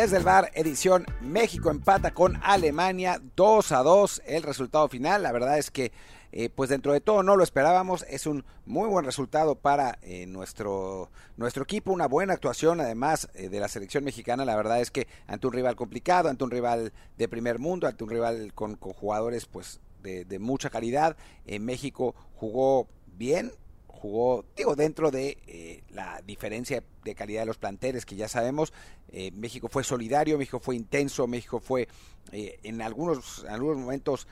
Desde el bar, edición México empata con Alemania 2 a 2. El resultado final, la verdad es que eh, pues dentro de todo no lo esperábamos, es un muy buen resultado para eh, nuestro, nuestro equipo, una buena actuación además eh, de la selección mexicana, la verdad es que ante un rival complicado, ante un rival de primer mundo, ante un rival con, con jugadores pues de, de mucha calidad, en México jugó bien, jugó, digo, dentro de eh, la diferencia de calidad de los planteles que ya sabemos, eh, México fue solidario, México fue intenso, México fue eh, en algunos, en algunos momentos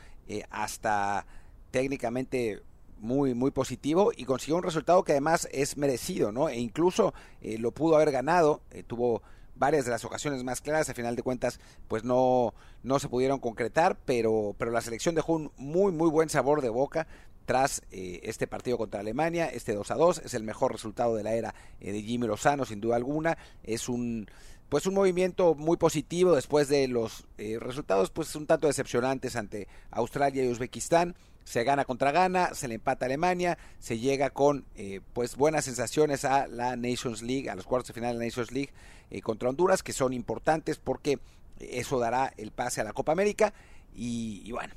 hasta técnicamente muy muy positivo y consiguió un resultado que además es merecido, ¿no? E incluso lo pudo haber ganado, tuvo varias de las ocasiones más claras, a final de cuentas pues no no se pudieron concretar, pero pero la selección dejó un muy muy buen sabor de boca tras eh, este partido contra Alemania, este 2 a 2 es el mejor resultado de la era eh, de Jimmy Lozano sin duda alguna, es un pues un movimiento muy positivo después de los eh, resultados pues un tanto decepcionantes ante Australia y Uzbekistán se gana contra Ghana, se le empata a Alemania, se llega con eh, pues buenas sensaciones a la Nations League, a los cuartos de final de la Nations League eh, contra Honduras, que son importantes porque eso dará el pase a la Copa América. Y, y, bueno,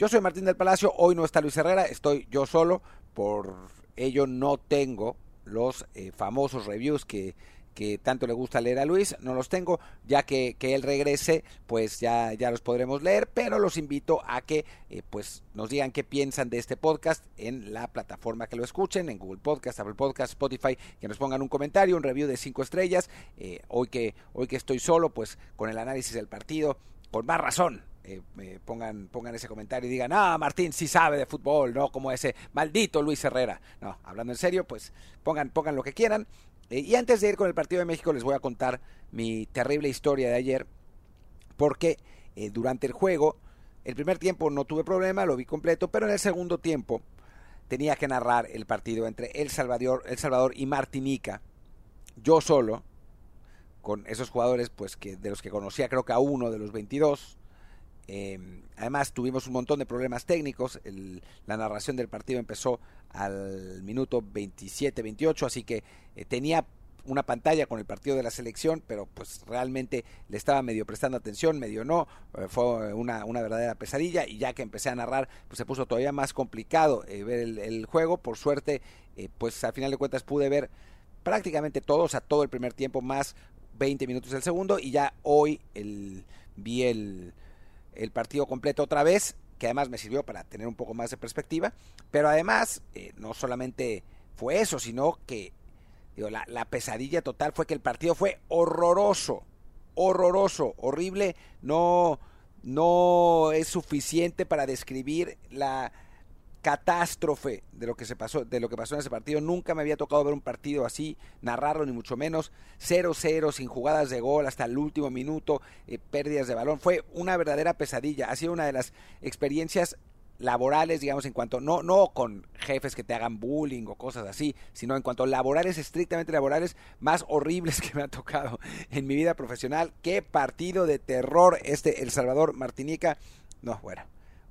yo soy Martín del Palacio, hoy no está Luis Herrera, estoy yo solo, por ello no tengo los eh, famosos reviews que que tanto le gusta leer a Luis, no los tengo, ya que, que él regrese, pues ya, ya los podremos leer, pero los invito a que eh, pues nos digan qué piensan de este podcast en la plataforma que lo escuchen, en Google Podcast, Apple Podcast, Spotify, que nos pongan un comentario, un review de cinco estrellas, eh, hoy, que, hoy que estoy solo, pues con el análisis del partido, con más razón, eh, eh, pongan, pongan ese comentario y digan, ah, Martín sí sabe de fútbol, no como ese maldito Luis Herrera. No, hablando en serio, pues pongan, pongan lo que quieran. Eh, y antes de ir con el partido de México, les voy a contar mi terrible historia de ayer, porque eh, durante el juego, el primer tiempo no tuve problema, lo vi completo, pero en el segundo tiempo tenía que narrar el partido entre El Salvador, el Salvador y Martinica, yo solo, con esos jugadores pues que de los que conocía creo que a uno de los 22 eh, además tuvimos un montón de problemas técnicos. El, la narración del partido empezó al minuto 27-28, así que eh, tenía una pantalla con el partido de la selección, pero pues realmente le estaba medio prestando atención, medio no, eh, fue una, una, verdadera pesadilla y ya que empecé a narrar, pues se puso todavía más complicado eh, ver el, juego, por suerte, pues al final de cuentas pude ver prácticamente todo, o sea, todo el primer tiempo más 20 minutos del segundo y ya hoy el, vi el, el partido completo otra vez, que además me sirvió para tener un poco más de perspectiva, pero además eh, no solamente fue eso, sino que digo, la, la, pesadilla total fue que el partido fue horroroso, horroroso, horrible, no, no es suficiente para describir la catástrofe de lo que se pasó de lo que pasó en ese partido. Nunca me había tocado ver un partido así narrarlo ni mucho menos. 0-0 sin jugadas de gol hasta el último minuto eh, pérdidas de balón. Fue una verdadera pesadilla. Ha sido una de las experiencias laborales digamos en cuanto no no con jefes que te hagan bullying o cosas así sino en cuanto laborales estrictamente laborales más horribles que me han tocado en mi vida profesional. Qué partido de terror este El Salvador Martinica. No bueno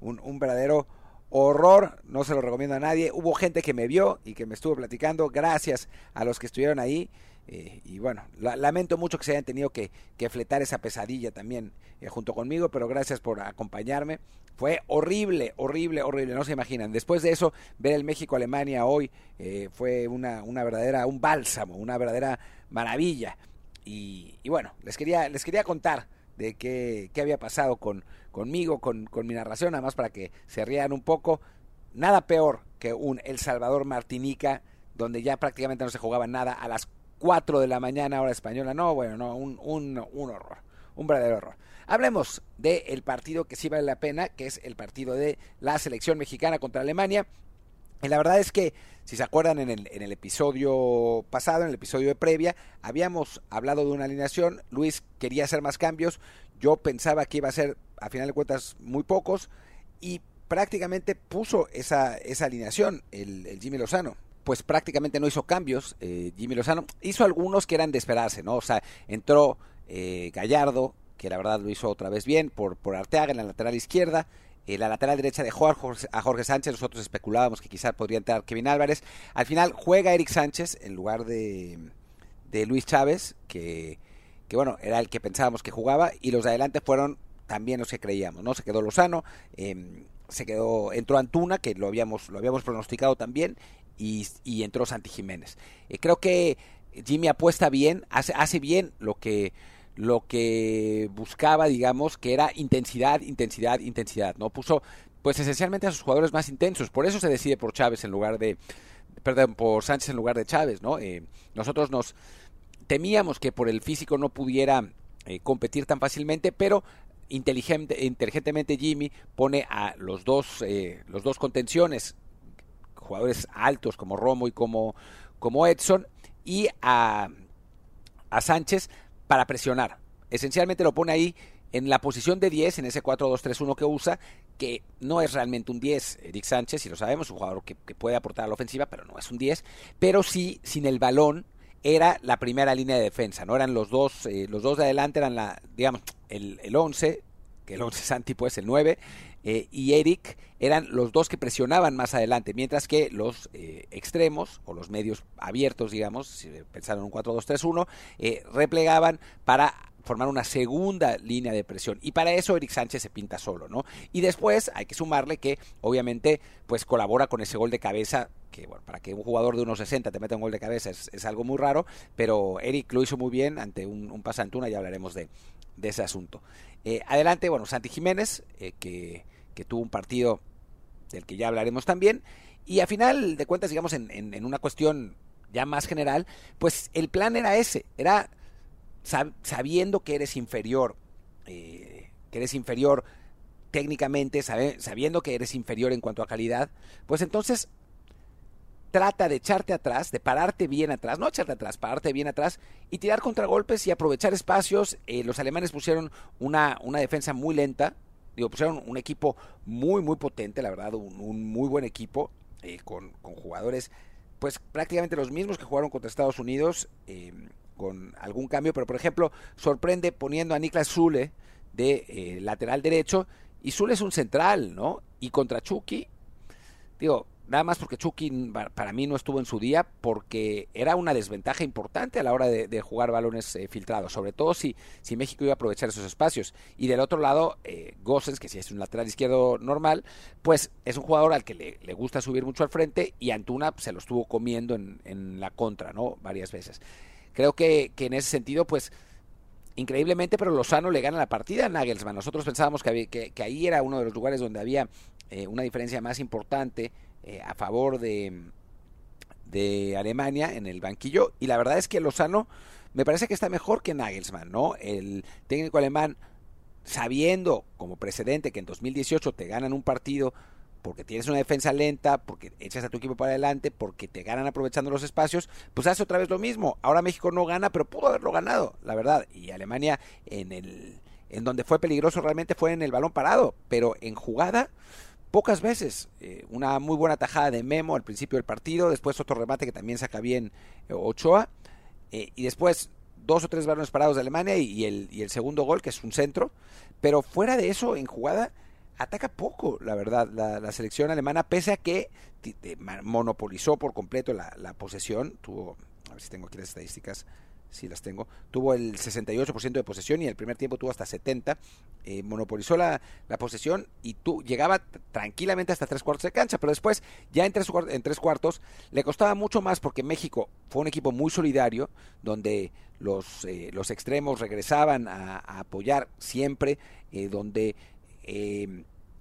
un, un verdadero horror, no se lo recomiendo a nadie. Hubo gente que me vio y que me estuvo platicando, gracias a los que estuvieron ahí. Eh, y bueno, la, lamento mucho que se hayan tenido que, que fletar esa pesadilla también eh, junto conmigo, pero gracias por acompañarme. Fue horrible, horrible, horrible, no se imaginan. Después de eso, ver el México-Alemania hoy eh, fue una, una verdadera, un bálsamo, una verdadera maravilla. Y, y bueno, les quería, les quería contar de qué, qué había pasado con, conmigo, con, con, mi narración, además para que se rían un poco. Nada peor que un El Salvador Martinica, donde ya prácticamente no se jugaba nada a las 4 de la mañana, hora española. No, bueno, no, un, un, un horror, un verdadero horror. Hablemos del el partido que sí vale la pena, que es el partido de la selección mexicana contra Alemania. Y la verdad es que, si se acuerdan en el, en el, episodio pasado, en el episodio de previa, habíamos hablado de una alineación. Luis quería hacer más cambios. Yo pensaba que iba a ser, a final de cuentas, muy pocos. Y prácticamente puso esa, esa alineación, el, Jimmy Lozano pues prácticamente no hizo cambios. Eh, Jimmy Lozano hizo algunos que eran de esperarse, ¿no? O sea, entró eh, Gallardo, que la verdad lo hizo otra vez bien, por, por Arteaga en la lateral izquierda. Eh, la lateral derecha dejó a Jorge, a Jorge, Sánchez, nosotros especulábamos que quizás podría entrar Kevin Álvarez. Al final juega Eric Sánchez en lugar de, de Luis Chávez, que, que bueno, era el que pensábamos que jugaba, y los de adelante fueron también los que creíamos, ¿no? Se quedó Lozano, em, se quedó, entró Antuna, que lo habíamos, lo habíamos pronosticado también, y, entró Santi Jiménez. Eh, creo que Jimmy apuesta bien, hace, hace bien lo que lo que buscaba, digamos, que era intensidad, intensidad, intensidad, ¿no? Puso, pues esencialmente a sus jugadores más intensos, por eso se decide por Chávez en lugar de, perdón, por Sánchez en lugar de Chávez, ¿no? Eh, nosotros nos temíamos que por el físico no pudiera eh, competir tan fácilmente, pero inteligente, inteligentemente Jimmy pone a los dos, eh, los dos contenciones, jugadores altos como Romo y como, como Edson, y a, a Sánchez para presionar. Esencialmente lo pone ahí en la posición de 10, en ese 4-2-3-1 que usa, que no es realmente un 10, Eric Sánchez, y lo sabemos, un jugador que, puede aportar a la ofensiva, pero no es un 10, pero sí, sin el balón, era la primera línea de defensa, ¿no? Eran los dos, eh, los dos de adelante eran la, digamos, el, el 11, que el 11 Santi pues el 9, eh, y Eric eran los dos que presionaban más adelante, mientras que los eh, extremos o los medios abiertos, digamos, si pensaron en un 4-2-3-1, eh, replegaban para formar una segunda línea de presión y para eso Eric Sánchez se pinta solo, ¿no? Y después hay que sumarle que obviamente pues colabora con ese gol de cabeza que para que un jugador de unos 60 te meta un gol de cabeza es, algo muy raro, pero Eric lo hizo muy bien ante un, un pasantuna, ya hablaremos de, de ese asunto. Eh, adelante, bueno, Santi Jiménez, eh, que, tuvo un partido del que ya hablaremos también. Y a final de cuentas, digamos, en, una cuestión ya más general, pues el plan era ese, era sabiendo que eres inferior, eh, que eres inferior técnicamente, sabiendo que eres inferior en cuanto a calidad, pues entonces trata de echarte atrás, de pararte bien atrás, no echarte atrás, pararte bien atrás y tirar contragolpes y aprovechar espacios. Eh, los alemanes pusieron una, una defensa muy lenta, digo, pusieron un equipo muy, muy potente, la verdad, un, muy buen equipo, eh, con, jugadores, pues prácticamente los mismos que jugaron contra Estados Unidos, eh, con algún cambio, pero por ejemplo, sorprende poniendo a Niklas Zule de lateral derecho, y Zule es un central, ¿no? Y contra Chucky, digo, Nada más porque Chucky para mí no estuvo en su día porque era una desventaja importante a la hora de, jugar balones eh, filtrados, sobre todo si, si México iba a aprovechar esos espacios. Y del otro lado, eh, Gossens, que si es un lateral izquierdo normal, pues es un jugador al que le, gusta subir mucho al frente y Antuna se lo estuvo comiendo en, la contra, ¿no? Varias veces. Creo que, en ese sentido, pues increíblemente, pero Lozano le gana la partida a Nagelsmann. Nosotros pensábamos que, que, ahí era uno de los lugares donde había eh, una diferencia más importante eh, a favor de, de Alemania en el banquillo y la verdad es que Lozano me parece que está mejor que Nagelsmann, ¿no? El técnico alemán sabiendo como precedente que en 2018 te ganan un partido porque tienes una defensa lenta, porque echas a tu equipo para adelante, porque te ganan aprovechando los espacios, pues hace otra vez lo mismo. Ahora México no gana, pero pudo haberlo ganado, la verdad. Y Alemania en el en donde fue peligroso realmente fue en el balón parado, pero en jugada pocas veces. Eh, una muy buena tajada de Memo al principio del partido, después otro remate que también saca bien eh, Ochoa, eh, y después dos o tres balones parados de Alemania y, el, y, el, segundo gol, que es un centro. Pero fuera de eso, en jugada, ataca poco, la verdad, la, selección alemana, pese a que monopolizó por completo la, la posesión. Tuvo, a ver si tengo aquí las estadísticas sí las tengo, tuvo el 68% de posesión y el primer tiempo tuvo hasta 70, eh, monopolizó la, posesión y tú llegaba tranquilamente hasta tres cuartos de cancha, pero después ya en tres, en tres cuartos le costaba mucho más porque México fue un equipo muy solidario, donde los, eh, los extremos regresaban a, apoyar siempre, eh, donde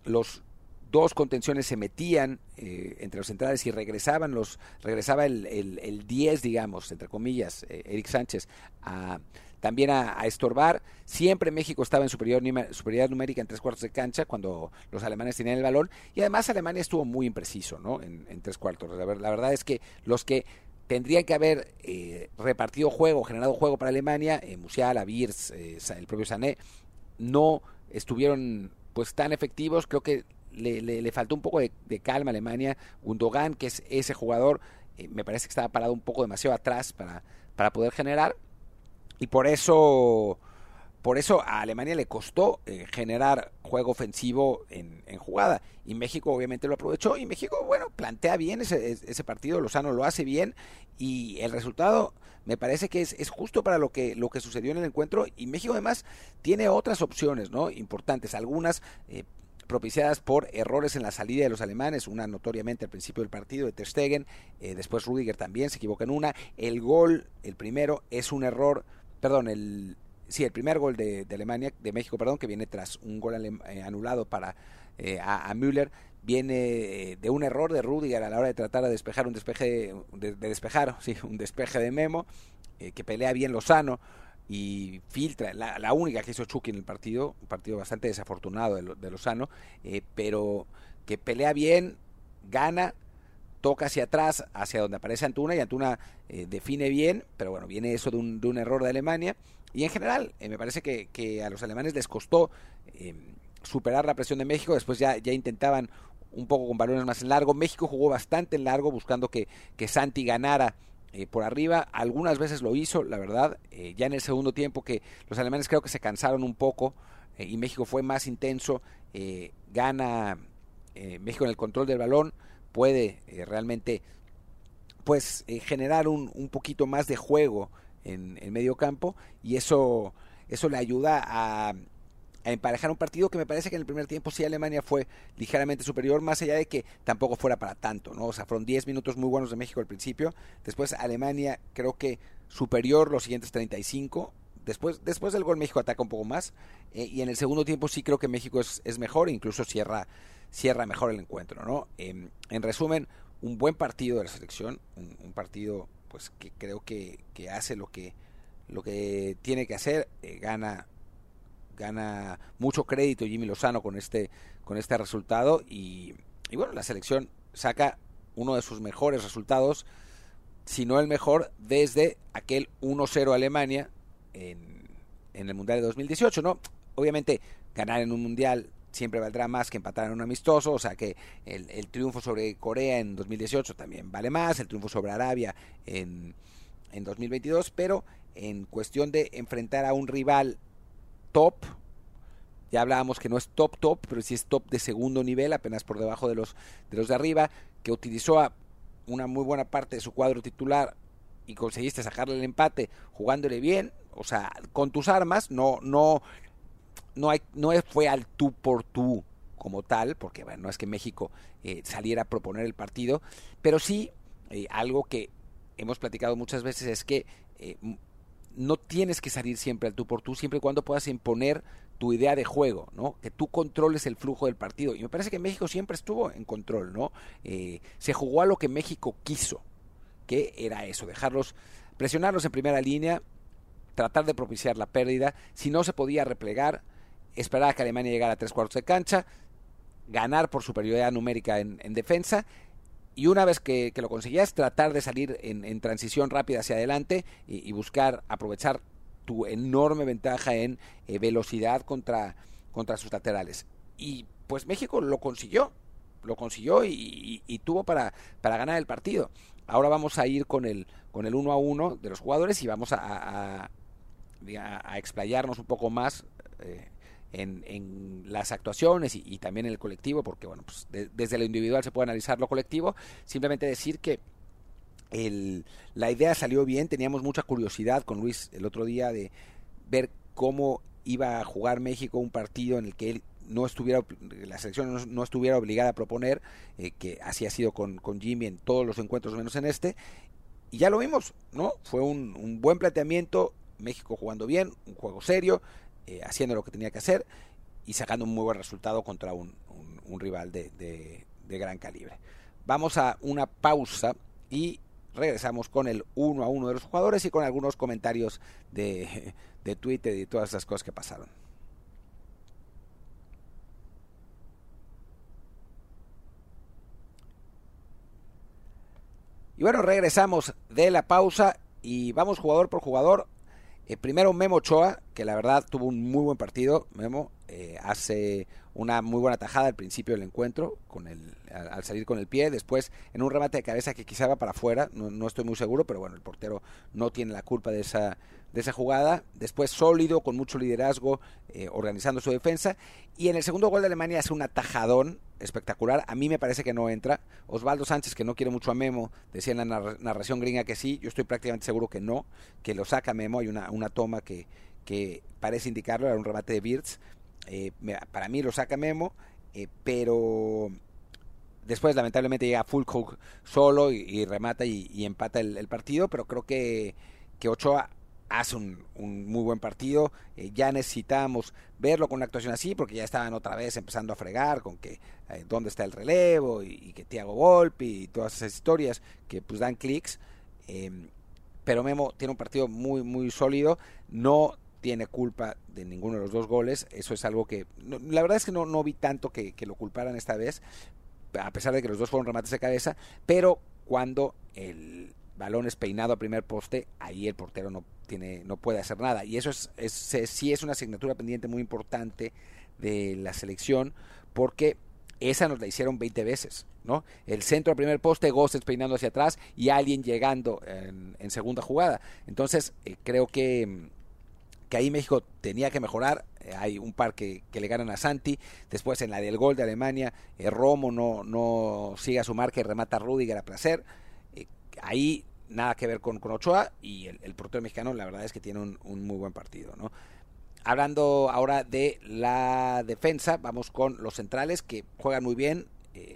los dos contenciones se metían eh, entre los centrales y regresaban los regresaba el, el, 10 digamos entre comillas eh, Eric Sánchez a, también a, estorbar. Siempre México estaba en superior, superioridad numérica en tres cuartos de cancha cuando los alemanes tenían el balón. Y además Alemania estuvo muy impreciso ¿no? en, tres cuartos. La, verdad es que los que tendrían que haber eh, repartido juego generado juego para Alemania Musiala, Birs, el propio Sané no estuvieron pues tan efectivos. Creo que le, le, faltó un poco de, calma a Alemania. Gundogan, que es ese jugador, eh, me parece que estaba parado un poco demasiado atrás para, para poder generar. Y por eso, por eso a Alemania le costó eh, generar juego ofensivo en, jugada. Y México obviamente lo aprovechó y México, bueno, plantea bien ese, ese partido, Lozano lo hace bien y el resultado me parece que es, es, justo para lo que, lo que sucedió en el encuentro y México además tiene otras opciones, ¿no? Importantes, algunas eh, propiciadas por errores en la salida de los alemanes, una notoriamente al principio del partido de Ter Stegen, eh, después Rudiger también se equivoca en una, el gol, el primero, es un error, perdón, el, sí, el primer gol de, Alemania, de México, perdón, que viene tras un gol eh, anulado para eh, a, Müller, viene de un error de Rudiger a la hora de tratar de despejar un despeje, de, despejar, sí, un despeje de Memo, que pelea bien Lozano, y filtra, la, única que hizo Chucky en el partido, un partido bastante desafortunado de, Lozano, eh, pero que pelea bien, gana, toca hacia atrás, hacia donde aparece Antuna, y Antuna eh, define bien, pero bueno, viene eso de un, de un error de Alemania, y en general eh, me parece que, que, a los alemanes les costó superar la presión de México, después ya, ya intentaban un poco con balones más en largo, México jugó bastante en largo buscando que, que Santi ganara eh, por arriba. Algunas veces lo hizo, la verdad. Eh, ya en el segundo tiempo que los alemanes creo que se cansaron un poco eh, y México fue más intenso. gana México en el control del balón. Puede realmente pues generar un, un, poquito más de juego en el medio campo y eso, eso le ayuda a emparejar un partido que me parece que en el primer tiempo sí Alemania fue ligeramente superior, más allá de que tampoco fuera para tanto, ¿no? O sea, fueron 10 minutos muy buenos de México al principio, después Alemania creo que superior los siguientes 35, después, después del gol México ataca un poco más, eh, y en el segundo tiempo sí creo que México es, es mejor, incluso cierra, cierra mejor el encuentro, ¿no? Em, en resumen, un buen partido de la selección, un, partido pues que creo que, que hace lo que lo que tiene que hacer, eh, gana gana mucho crédito Jimmy Lozano con este, con este resultado y, bueno, la selección saca uno de sus mejores resultados, si no el mejor, desde aquel 1-0 Alemania en, en el Mundial de 2018, ¿no? Obviamente, ganar en un Mundial siempre valdrá más que empatar en un amistoso, o sea que el, el, triunfo sobre Corea en 2018 también vale más, el triunfo sobre Arabia en, en 2022, pero en cuestión de enfrentar a un rival top. Ya hablábamos que no es top top, pero sí es top de segundo nivel, apenas por debajo de los de los de arriba, que utilizó a una muy buena parte de su cuadro titular y conseguiste sacarle el empate jugándole bien, o sea, con tus armas, no no no hay no fue al tú por tú como tal, porque bueno, no es que México eh, saliera a proponer el partido, pero sí eh, algo que hemos platicado muchas veces es que eh, no tienes que salir siempre al tú por tú, siempre y cuando puedas imponer tu idea de juego, ¿no? Que tú controles el flujo del partido. Y me parece que México siempre estuvo en control, ¿no? Eh, se jugó a lo que México quiso, que era eso, dejarlos, presionarlos en primera línea, tratar de propiciar la pérdida. Si no se podía replegar, esperar a que Alemania llegara a tres cuartos de cancha, ganar por superioridad numérica en, en defensa y una vez que, lo conseguías, tratar de salir en, transición rápida hacia adelante y, buscar aprovechar tu enorme ventaja en eh, velocidad contra, contra sus laterales. Y pues México lo consiguió, lo consiguió y, tuvo para, para ganar el partido. Ahora vamos a ir con el, con el uno a uno de los jugadores y vamos a, a, a explayarnos un poco más eh, en, las actuaciones y, también en el colectivo, porque bueno, pues desde lo individual se puede analizar lo colectivo, simplemente decir que la idea salió bien, teníamos mucha curiosidad con Luis el otro día de ver cómo iba a jugar México un partido en el que él no estuviera la selección no, estuviera obligada a proponer eh, que así ha sido con, con, Jimmy en todos los encuentros menos en este. Y ya lo vimos no fue un, un buen planteamiento México jugando bien un juego serio eh, haciendo lo que tenía que hacer y sacando un muy buen resultado contra un, rival de, gran calibre. Vamos a una pausa y regresamos con el uno a uno de los jugadores y con algunos comentarios de, de Twitter y todas esas cosas que pasaron. Y bueno, regresamos de la pausa y vamos jugador por jugador. Eh, primero Memo Ochoa, que la verdad tuvo un muy buen partido, Memo. Eh, hace una muy buena tajada al principio del encuentro, con el, al, salir con el pie, después en un remate de cabeza que quizá va para afuera, no, no, estoy muy seguro, pero bueno, el portero no tiene la culpa de esa, de esa jugada, después sólido, con mucho liderazgo, eh, organizando su defensa, y en el segundo gol de Alemania hace un atajadón espectacular, a mí me parece que no entra, Osvaldo Sánchez, que no quiere mucho a Memo, decía en la narración gringa que sí, yo estoy prácticamente seguro que no, que lo saca Memo, hay una, una toma que, que parece indicarlo, era un remate de Birds, eh, para mí lo saca Memo, eh, pero después lamentablemente llega Fulcook solo y, remata y, empata el, partido, pero creo que, que Ochoa hace un, muy buen partido. Eh, ya necesitamos verlo con una actuación así, porque ya estaban otra vez empezando a fregar con que dónde está el relevo y, que Thiago Volpi y todas esas historias que pues dan clics. Em, pero Memo tiene un partido muy, muy sólido. No tiene culpa de ninguno de los dos goles. Eso es algo que. la verdad es que no, no vi tanto que, lo culparan esta vez, a pesar de que los dos fueron remates de cabeza. Pero cuando el balón es peinado a primer poste, ahí el portero no, tiene, no puede hacer nada. Y eso es, es, sí es una asignatura pendiente muy importante de la selección, porque esa nos la hicieron 20 veces, ¿no? El centro a primer poste, Gosses peinando hacia atrás y alguien llegando en, segunda jugada. Entonces, eh, creo que que ahí México tenía que mejorar. Eh, hay un par que, le ganan a Santi. Después en la del gol de Alemania, eh, Romo no, no sigue a su marca y remata a Rudiger a placer. Eh, ahí nada que ver con, con Ochoa y el, portero mexicano la verdad es que tiene un, muy buen partido. ¿no? Hablando ahora de la defensa, vamos con los centrales que juegan muy bien.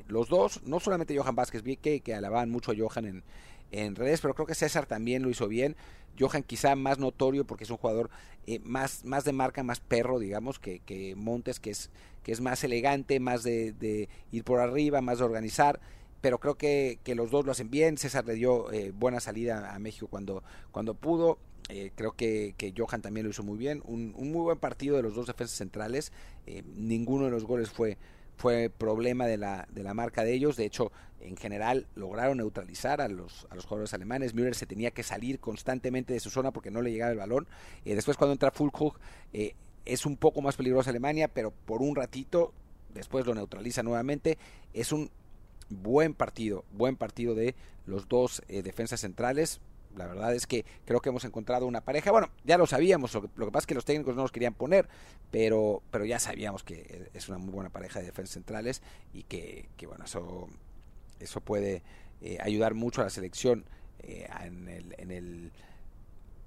los dos, no solamente Johan Vázquez, vi que, que alababan mucho a Johan en, en redes, pero creo que César también lo hizo bien. Johan quizá más notorio porque es un jugador eh, más, más de marca, más perro, digamos, que, que Montes, que es, que es más elegante, más de, ir por arriba, más de organizar. Pero creo que, que los dos lo hacen bien. César le dio eh, buena salida a México cuando, cuando pudo. Eh, creo que, que, Johan también lo hizo muy bien. Un, muy buen partido de los dos defensas centrales. ninguno de los goles fue, fue problema de la, de la marca de ellos. De hecho, en general lograron neutralizar a los, a los jugadores alemanes. Müller se tenía que salir constantemente de su zona porque no le llegaba el balón. Eh, después cuando entra Fulkrug eh, es un poco más peligrosa Alemania, pero por un ratito después lo neutraliza nuevamente. Es un buen partido, buen partido de los dos eh, defensas centrales la verdad es que creo que hemos encontrado una pareja. Bueno, ya lo sabíamos, lo que, pasa es que los técnicos no nos querían poner, pero, pero ya sabíamos que es una muy buena pareja de defensas centrales y que, bueno, eso, eso puede eh, ayudar mucho a la selección eh, en, el,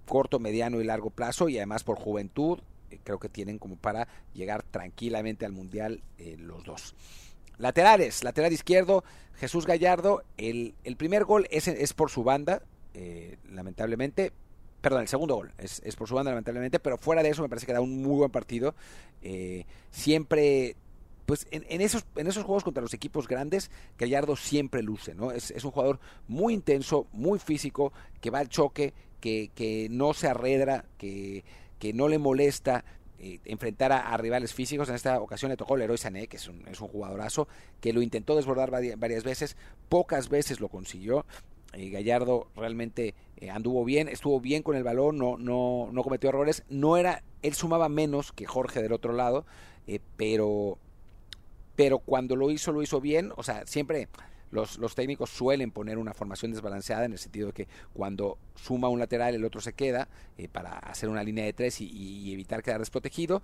corto, mediano y largo plazo y además por juventud. Eh, creo que tienen como para llegar tranquilamente al mundial los dos. Laterales, lateral izquierdo, Jesús Gallardo. El, el primer gol es, es por su banda, lamentablemente. Perdón, el segundo gol es, por su banda, lamentablemente, pero fuera de eso me parece que da un muy buen partido. Siempre pues en, esos, en esos juegos contra los equipos grandes, Gallardo siempre luce, ¿no? Es, un jugador muy intenso, muy físico, que va al choque, que, que no se arredra, que, que no le molesta eh, enfrentar a, rivales físicos. En esta ocasión le tocó el héroe Sané, que es un, es un jugadorazo, que lo intentó desbordar varias veces, pocas veces lo consiguió. Gallardo realmente eh, anduvo bien, estuvo bien con el balón, no, no, no cometió errores. No era, él sumaba menos que Jorge del otro lado, eh, pero, pero cuando lo hizo, lo hizo bien. O sea, siempre los, los, técnicos suelen poner una formación desbalanceada en el sentido de que cuando suma un lateral el otro se queda eh, para hacer una línea de tres y, evitar quedar desprotegido.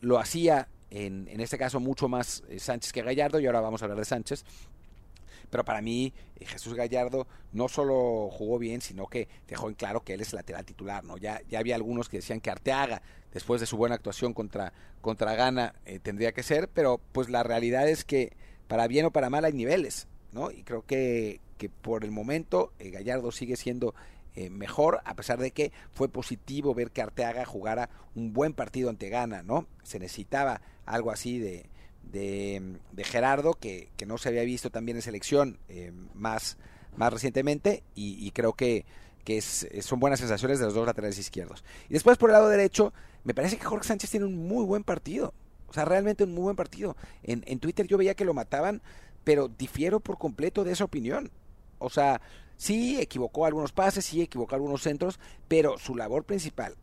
Lo hacía en, en este caso mucho más Sánchez que Gallardo y ahora vamos a hablar de Sánchez. Pero para mí, eh, Jesús Gallardo no solo jugó bien, sino que dejó en claro que él es el lateral titular, ¿no? Ya, ya había algunos que decían que Arteaga, después de su buena actuación contra, contra Gana, eh, tendría que ser, pero pues la realidad es que para bien o para mal hay niveles, ¿no? Y creo que, que por el momento eh, Gallardo sigue siendo mejor, a pesar de que fue positivo ver que Arteaga jugara un buen partido ante Gana, ¿no? Se necesitaba algo así de, de, Gerardo, que, no se había visto también en selección eh, más, más recientemente, y, creo que, que son buenas sensaciones de los dos laterales izquierdos. Y después por el lado derecho, me parece que Jorge Sánchez tiene un muy buen partido. O sea, realmente un muy buen partido. En, en Twitter yo veía que lo mataban, pero difiero por completo de esa opinión. O sea, sí equivocó algunos pases, sí equivocó algunos centros, pero su labor principal,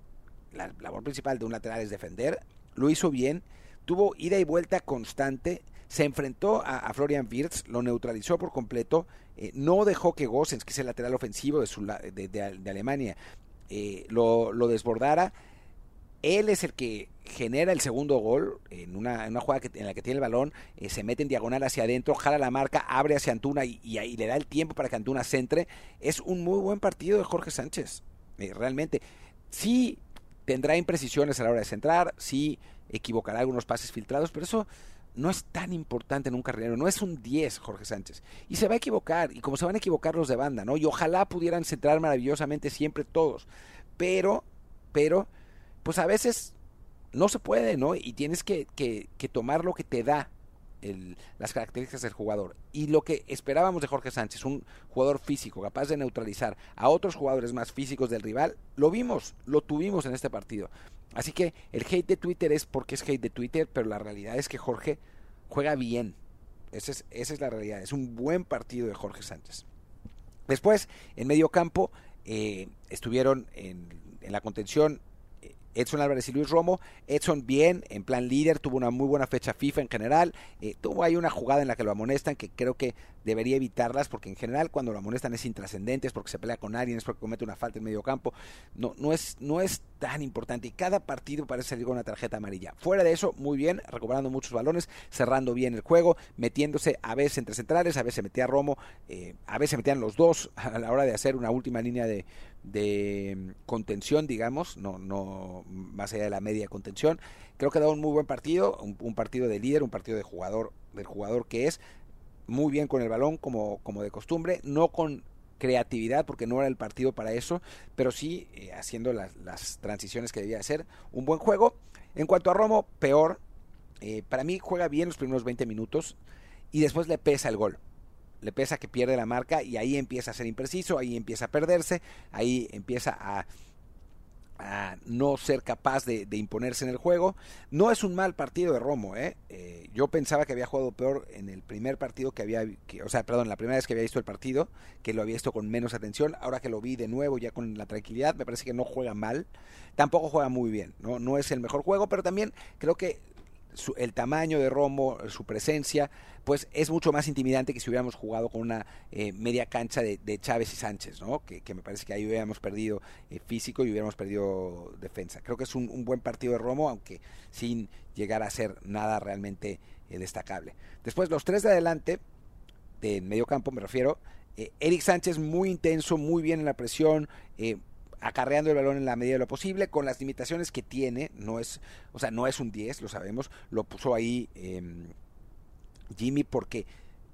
la labor principal de un lateral es defender, lo hizo bien tuvo ida y vuelta constante, se enfrentó a, Florian Wirtz, lo neutralizó por completo, eh, no dejó que Gossens, que es el lateral ofensivo de, su, de, Alemania, eh, lo, lo, desbordara. Él es el que genera el segundo gol en una, una jugada que, en la que tiene el balón, eh, se mete en diagonal hacia adentro, jala la marca, abre hacia Antuna y, y, le da el tiempo para que Antuna centre. Es un muy buen partido de Jorge Sánchez, realmente. Sí tendrá imprecisiones a la hora de centrar, sí equivocará algunos pases filtrados, pero eso no es tan importante en un carrilero, no es un 10 Jorge Sánchez. Y se va a equivocar, y como se van a equivocar los de banda, ¿no? Y ojalá pudieran centrar maravillosamente siempre todos. Pero, pero, pues a veces no se puede, ¿no? Y tienes que, que, que tomar lo que te da las características del jugador. Y lo que esperábamos de Jorge Sánchez, un jugador físico capaz de neutralizar a otros jugadores más físicos del rival, lo vimos, lo tuvimos en este partido. Así que el hate de Twitter es porque es hate de Twitter, pero la realidad es que Jorge juega bien. Esa es, esa es la realidad. Es un buen partido de Jorge Sánchez. Después, en medio campo, eh, estuvieron en la contención Edson Álvarez y Luis Romo. Edson bien, en plan líder, tuvo una muy buena fecha FIFA en general. Eh, tuvo ahí una jugada en la que lo amonestan que creo que debería evitarlas porque en general cuando lo amonestan es intrascendente, es porque se pelea con alguien, es porque comete una falta en medio campo. No, no, es, no es tan importante y cada partido parece salir con una tarjeta amarilla. Fuera de eso, muy bien, recuperando muchos balones, cerrando bien el juego, metiéndose a veces entre centrales, a veces metía Romo, eh, a veces metían los dos a la hora de hacer una última línea de, de contención, digamos, no, no más allá de la media contención. Creo que ha dado un muy buen partido, un, partido de líder, un partido de jugador, del jugador que es muy bien con el balón como, como de costumbre, no con creatividad porque no era el partido para eso, pero sí eh, haciendo las, las, transiciones que debía hacer. Un buen juego. En cuanto a Romo, peor. Eh, para mí juega bien los primeros 20 minutos y después le pesa el gol le pesa que pierde la marca y ahí empieza a ser impreciso, ahí empieza a perderse, ahí empieza a, no ser capaz de, imponerse en el juego. No es un mal partido de Romo, ¿eh? ¿eh? yo pensaba que había jugado peor en el primer partido que había, que, o sea, perdón, la primera vez que había visto el partido, que lo había visto con menos atención, ahora que lo vi de nuevo ya con la tranquilidad, me parece que no juega mal, tampoco juega muy bien, no, no es el mejor juego, pero también creo que el tamaño de Romo, su presencia, pues es mucho más intimidante que si hubiéramos jugado con una eh, media cancha de, Chávez y Sánchez, ¿no? Que, me parece que ahí hubiéramos perdido eh, físico y hubiéramos perdido defensa. Creo que es un, buen partido de Romo, aunque sin llegar a ser nada realmente eh, destacable. Después, los tres de adelante, de medio campo me refiero, Eric Sánchez muy intenso, muy bien en la presión, acarreando el balón en la medida de lo posible, con las limitaciones que tiene, no es, o sea, no es un 10, lo sabemos, lo puso ahí em, Jimmy porque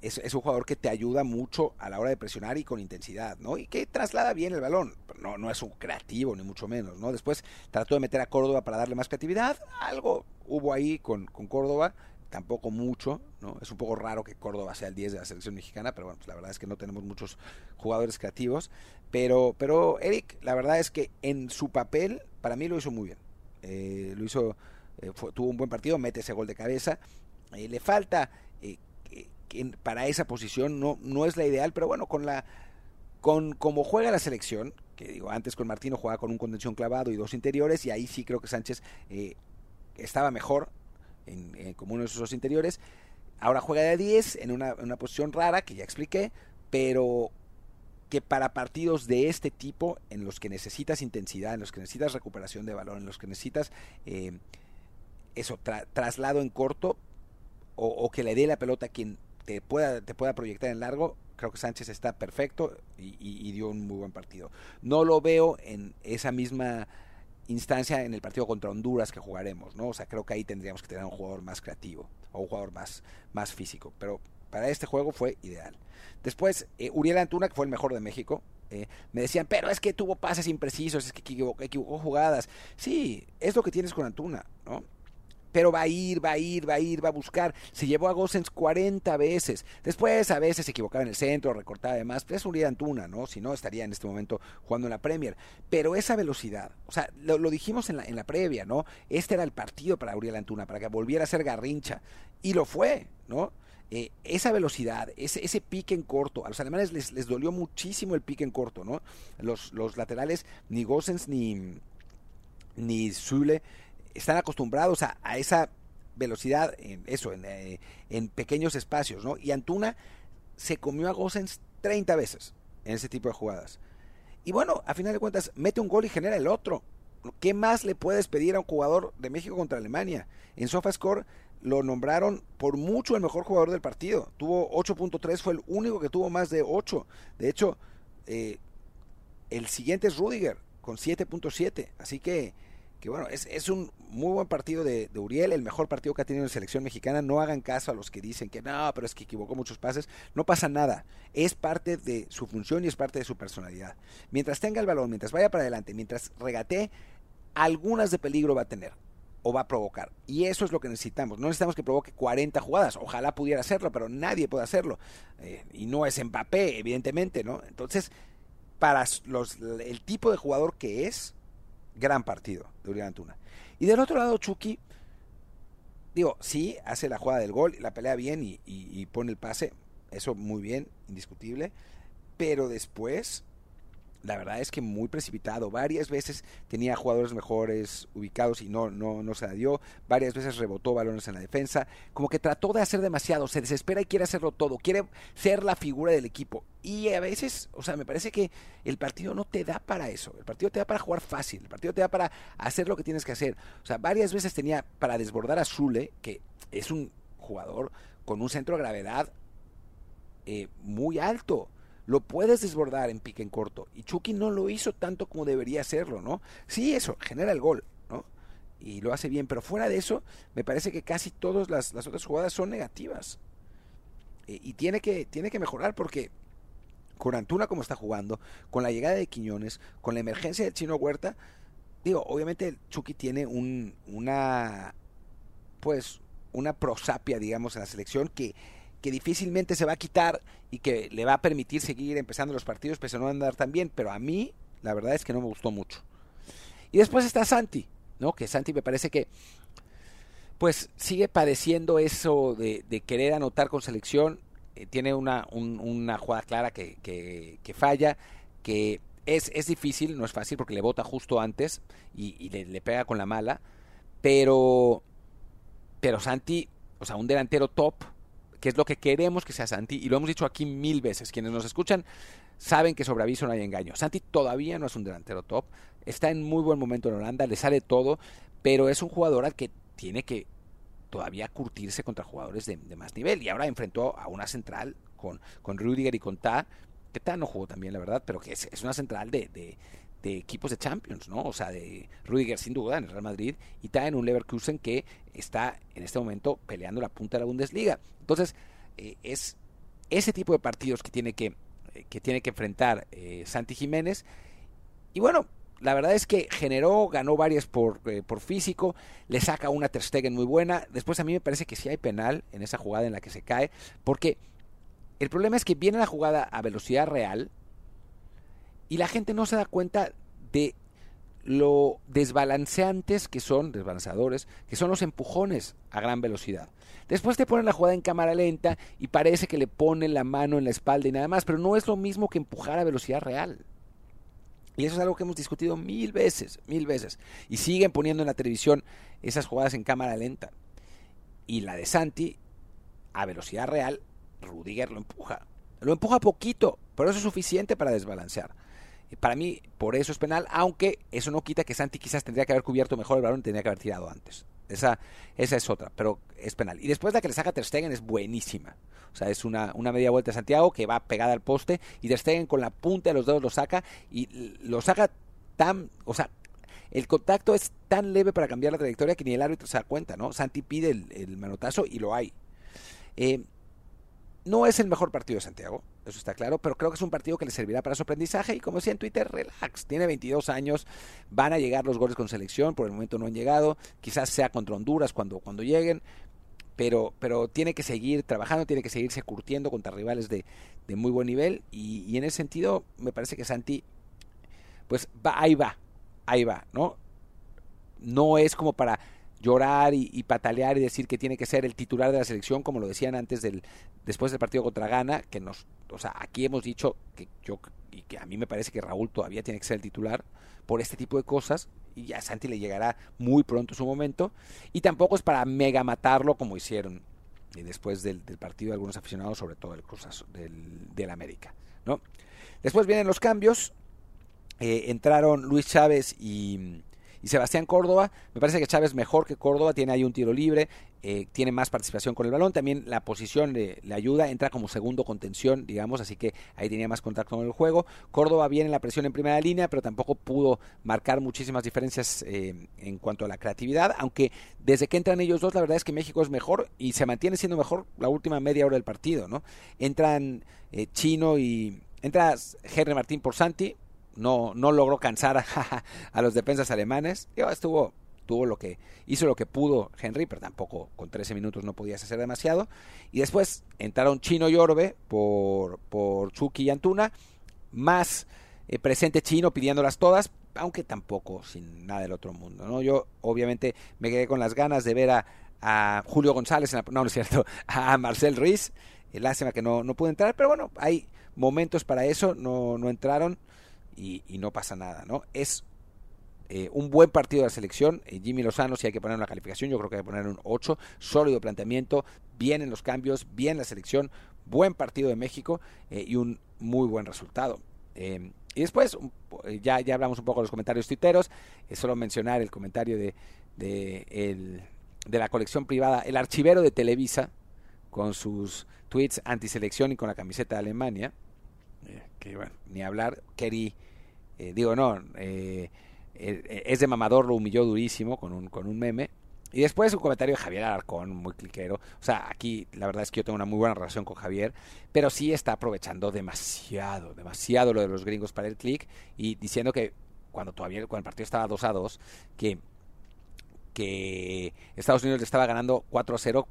es, un jugador que te ayuda mucho a la hora de presionar y con intensidad, ¿no? Y que traslada bien el balón, no, no es un creativo, ni mucho menos, ¿no? Después trató de meter a Córdoba para darle más creatividad, algo hubo ahí con, con Córdoba, tampoco mucho, ¿no? Es un poco raro que Córdoba sea el 10 de la selección mexicana, pero bueno, pues la verdad es que no tenemos muchos jugadores creativos. Pero, pero Eric, la verdad es que en su papel, para mí lo hizo muy bien. Eh, lo hizo, eh, tuvo un buen partido, mete ese gol de cabeza. Eh, le falta para esa posición, no, no es la ideal, pero bueno, con la con como juega la selección, que digo, antes con Martino jugaba con un contención clavado y dos interiores, y ahí sí creo que Sánchez estaba mejor, en, como uno de sus interiores. Ahora juega de 10 en una, posición rara que ya expliqué, pero que para partidos de este tipo, en los que necesitas intensidad, en los que necesitas recuperación de balón, en los que necesitas eh, eso, traslado en corto, o, que le dé la pelota a quien te pueda, te pueda proyectar en largo, creo que Sánchez está perfecto y, y, dio un muy buen partido. No lo veo en esa misma instancia en el partido contra Honduras que jugaremos, ¿no? O sea, creo que ahí tendríamos que tener un jugador más creativo o un jugador más, más físico, pero para este juego fue ideal. Después, eh, Uriel Antuna, que fue el mejor de México, eh, me decían, pero es que tuvo pases imprecisos, es que equivocó jugadas. Sí, es lo que tienes con Antuna, ¿no? Pero va a ir, va a ir, va a ir, va a buscar. Se llevó a Gossens 40 veces. Después a veces se equivocaba en el centro, recortaba además, pero es un Antuna, ¿no? Si no, estaría en este momento jugando en la Premier. Pero esa velocidad, o sea, lo, dijimos en la, en la previa, ¿no? Este era el partido para Uriel Antuna, para que volviera a ser garrincha. Y lo fue, ¿no? Eh, esa velocidad, ese, ese, pique en corto, a los alemanes les, les dolió muchísimo el pique en corto, ¿no? Los, los laterales, ni Gossens ni, ni Zule están acostumbrados a, esa velocidad en eso, en, eh, en pequeños espacios, ¿no? Y Antuna se comió a Gosens 30 veces en ese tipo de jugadas. Y bueno, a final de cuentas, mete un gol y genera el otro. ¿Qué más le puedes pedir a un jugador de México contra Alemania? En SofaScore lo nombraron por mucho el mejor jugador del partido. Tuvo 8.3, fue el único que tuvo más de 8. De hecho, eh, el siguiente es Rudiger con 7.7. Así que que bueno, es, un muy buen partido de, Uriel, el mejor partido que ha tenido en selección mexicana. No hagan caso a los que dicen que no, pero es que equivocó muchos pases. No pasa nada. Es parte de su función y es parte de su personalidad. Mientras tenga el balón, mientras vaya para adelante, mientras regate, algunas de peligro va a tener o va a provocar. Y eso es lo que necesitamos. No necesitamos que provoque 40 jugadas. Ojalá pudiera hacerlo, pero nadie puede hacerlo. Eh, y no es Mbappé, evidentemente, ¿no? Entonces, para los, el tipo de jugador que es, gran partido de Uriel Antuna. Y del otro lado, Chucky, digo, sí, hace la jugada del gol, la pelea bien y, y pone el pase, eso muy bien, indiscutible, pero después la verdad es que muy precipitado. Varias veces tenía jugadores mejores ubicados y no, no, no se la dio. Varias veces rebotó balones en la defensa. Como que trató de hacer demasiado. Se desespera y quiere hacerlo todo. Quiere ser la figura del equipo. Y a veces, o sea, me parece que el partido no te da para eso. El partido te da para jugar fácil. El partido te da para hacer lo que tienes que hacer. O sea, varias veces tenía para desbordar a Zule, que es un jugador con un centro de gravedad eh, muy alto lo puedes desbordar en pique en corto. Y Chucky no lo hizo tanto como debería hacerlo, ¿no? Sí, eso, genera el gol, ¿no? Y lo hace bien, pero fuera de eso, me parece que casi todas las, otras jugadas son negativas. E, y tiene que, tiene que mejorar porque con Antuna como está jugando, con la llegada de Quiñones, con la emergencia del chino Huerta, digo, obviamente Chucky tiene un, una, pues, una prosapia, digamos, en la selección que que difícilmente se va a quitar y que le va a permitir seguir empezando los partidos, pese a no andar tan bien, pero a mí la verdad es que no me gustó mucho. Y después está Santi, ¿no? Que Santi me parece que pues sigue padeciendo eso de, querer anotar con selección, eh, tiene una, una jugada clara que, que, falla, que es, es, difícil, no es fácil porque le bota justo antes y, le, le, pega con la mala, pero, pero Santi, o sea, un delantero top, que es lo que queremos que sea Santi, y lo hemos dicho aquí mil veces. Quienes nos escuchan saben que sobre aviso no hay engaño. Santi todavía no es un delantero top, está en muy buen momento en Holanda, le sale todo, pero es un jugador al que tiene que todavía curtirse contra jugadores de, más nivel. Y ahora enfrentó a una central con, con Rudiger y con Ta, que Ta no jugó también, la verdad, pero que es, una central de, de equipos de Champions, ¿no? O sea, de Rudiger sin duda en el Real Madrid y en un Leverkusen que está en este momento peleando la punta de la Bundesliga. Entonces, eh, es ese tipo de partidos que tiene que, eh, que, tiene que enfrentar eh, Santi Jiménez. Y bueno, la verdad es que generó, ganó varias por, por físico, le saca una Ter Stegen muy buena. Después a mí me parece que sí hay penal en esa jugada en la que se cae, porque el problema es que viene la jugada a velocidad real, y la gente no se da cuenta de lo desbalanceantes que son, desbalanceadores, que son los empujones a gran velocidad. Después te ponen la jugada en cámara lenta y parece que le ponen la mano en la espalda y nada más, pero no es lo mismo que empujar a velocidad real. Y eso es algo que hemos discutido mil veces, mil veces. Y siguen poniendo en la televisión esas jugadas en cámara lenta. Y la de Santi, a velocidad real, Rudiger lo empuja. Lo empuja poquito, pero eso es suficiente para desbalancear. Para mí, por eso es penal, aunque eso no quita que Santi quizás tendría que haber cubierto mejor el balón y tendría que haber tirado antes. Esa, esa es otra, pero es penal. Y después la que le saca Ter Stegen es buenísima. O sea, es una, una media vuelta de Santiago que va pegada al poste y Ter Stegen con la punta de los dedos lo saca y lo saca tan, o sea, el contacto es tan leve para cambiar la trayectoria que ni el árbitro se da cuenta, ¿no? Santi pide el, el manotazo y lo hay. Eh, no es el mejor partido de Santiago, eso está claro, pero creo que es un partido que le servirá para su aprendizaje y como decía en Twitter, relax, tiene 22 años, van a llegar los goles con selección, por el momento no han llegado, quizás sea contra Honduras cuando, cuando lleguen, pero, pero tiene que seguir trabajando, tiene que seguirse curtiendo contra rivales de, de muy buen nivel y, y, en ese sentido me parece que Santi, pues va, ahí va, ahí va, ¿no? No es como para llorar y, patalear y decir que tiene que ser el titular de la selección, como lo decían antes del, después del partido contra Ghana, que nos, o sea, aquí hemos dicho que yo, y que a mí me parece que Raúl todavía tiene que ser el titular por este tipo de cosas, y a Santi le llegará muy pronto su momento, y tampoco es para mega matarlo como hicieron y después del, partido de algunos aficionados, sobre todo el Cruz del, del América. ¿no? Después vienen los cambios, eh, entraron Luis Chávez y, Sebastián Córdoba. Me parece que Chávez mejor que Córdoba, tiene ahí un tiro libre, eh, tiene más participación con el balón, también la posición le, ayuda, entra como segundo contención, digamos, así que ahí tenía más contacto con el juego. Córdoba viene en la presión en primera línea, pero tampoco pudo marcar muchísimas diferencias eh, en cuanto a la creatividad, aunque desde que entran ellos dos, la verdad es que México es mejor y se mantiene siendo mejor la última media hora del partido, ¿no? Entran Chino y... Entra Henry Martín por Santi, no, no logró cansar a, los defensas alemanes. estuvo, tuvo lo que, hizo lo que pudo Henry, pero tampoco con 13 minutos no podías hacer demasiado. Y después entraron Chino y Orbe por, por Chucky y Antuna, más eh, presente Chino pidiéndolas todas, aunque tampoco sin nada del otro mundo. ¿no? Yo obviamente me quedé con las ganas de ver a, Julio González, en no, no es cierto, a Marcel Ruiz. Lástima que no, no pudo entrar, pero bueno, hay momentos para eso, no, no entraron y, no pasa nada, ¿no? Es eh, un buen partido de la selección. Eh, Jimmy Lozano, si hay que poner una calificación, yo creo que hay que poner un 8. Sólido planteamiento, bien en los cambios, bien la selección, buen partido de México eh, y un muy buen resultado. y después, ya, ya hablamos un poco de los comentarios tuiteros. solo mencionar el comentario de, de, de la colección privada, el archivero de Televisa, con sus tweets antiselección y con la camiseta de Alemania. que bueno, ni hablar. Kerry eh, digo, no, eh, eh, es de mamador, lo humilló durísimo con un, con un meme. Y después un comentario de Javier Alarcón, muy cliquero. O sea, aquí la verdad es que yo tengo una muy buena relación con Javier, pero sí está aprovechando demasiado, demasiado lo de los gringos para el click y diciendo que cuando todavía cuando el partido estaba 2 a 2, que que Estados Unidos le estaba ganando 4 a 0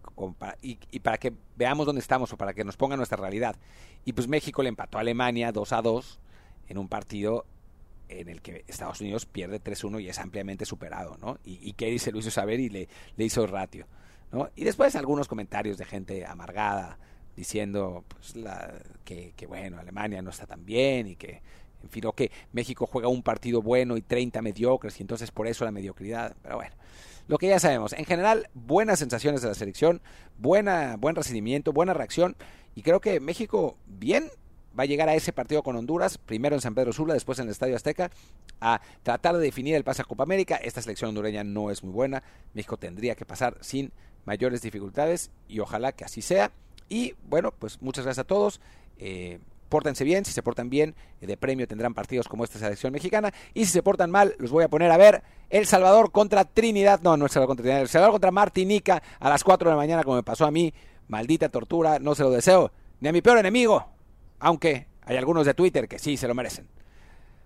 y, y, para que veamos dónde estamos o para que nos ponga nuestra realidad. Y pues México le empató a Alemania 2 a 2 en un partido en el que Estados Unidos pierde 3-1 y es ampliamente superado, ¿no? Y, y Kerry se lo hizo saber y le, le hizo ratio, ¿no? Y después algunos comentarios de gente amargada diciendo pues, la, que, que, bueno, Alemania no está tan bien y que, en fin, o que México juega un partido bueno y 30 mediocres y entonces por eso la mediocridad, pero bueno. Lo que ya sabemos, en general, buenas sensaciones de la selección, buena, buen recibimiento, buena reacción, y creo que México bien va a llegar a ese partido con Honduras, primero en San Pedro Sula, después en el Estadio Azteca, a tratar de definir el pase a Copa América. Esta selección hondureña no es muy buena. México tendría que pasar sin mayores dificultades y ojalá que así sea. Y bueno, pues muchas gracias a todos. Eh, pórtense bien, si se portan bien, eh, de premio tendrán partidos como esta selección mexicana. Y si se portan mal, los voy a poner a ver El Salvador contra Trinidad, no, no El Salvador contra Trinidad, El Salvador contra Martinica a las 4 de la mañana, como me pasó a mí. Maldita tortura, no se lo deseo, ni a mi peor enemigo aunque hay algunos de Twitter que sí se lo merecen.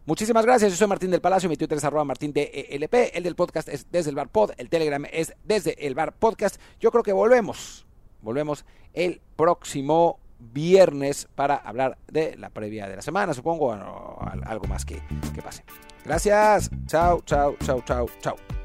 Muchísimas gracias, yo soy Martín del Palacio, mi Twitter es arroba martín DELP, el del podcast es desde el bar pod, el Telegram es desde el bar podcast. Yo creo que volvemos, volvemos el próximo viernes para hablar de la previa de la semana, supongo, o algo más que, que pase. Gracias, chao, chao, chao, chao, chao.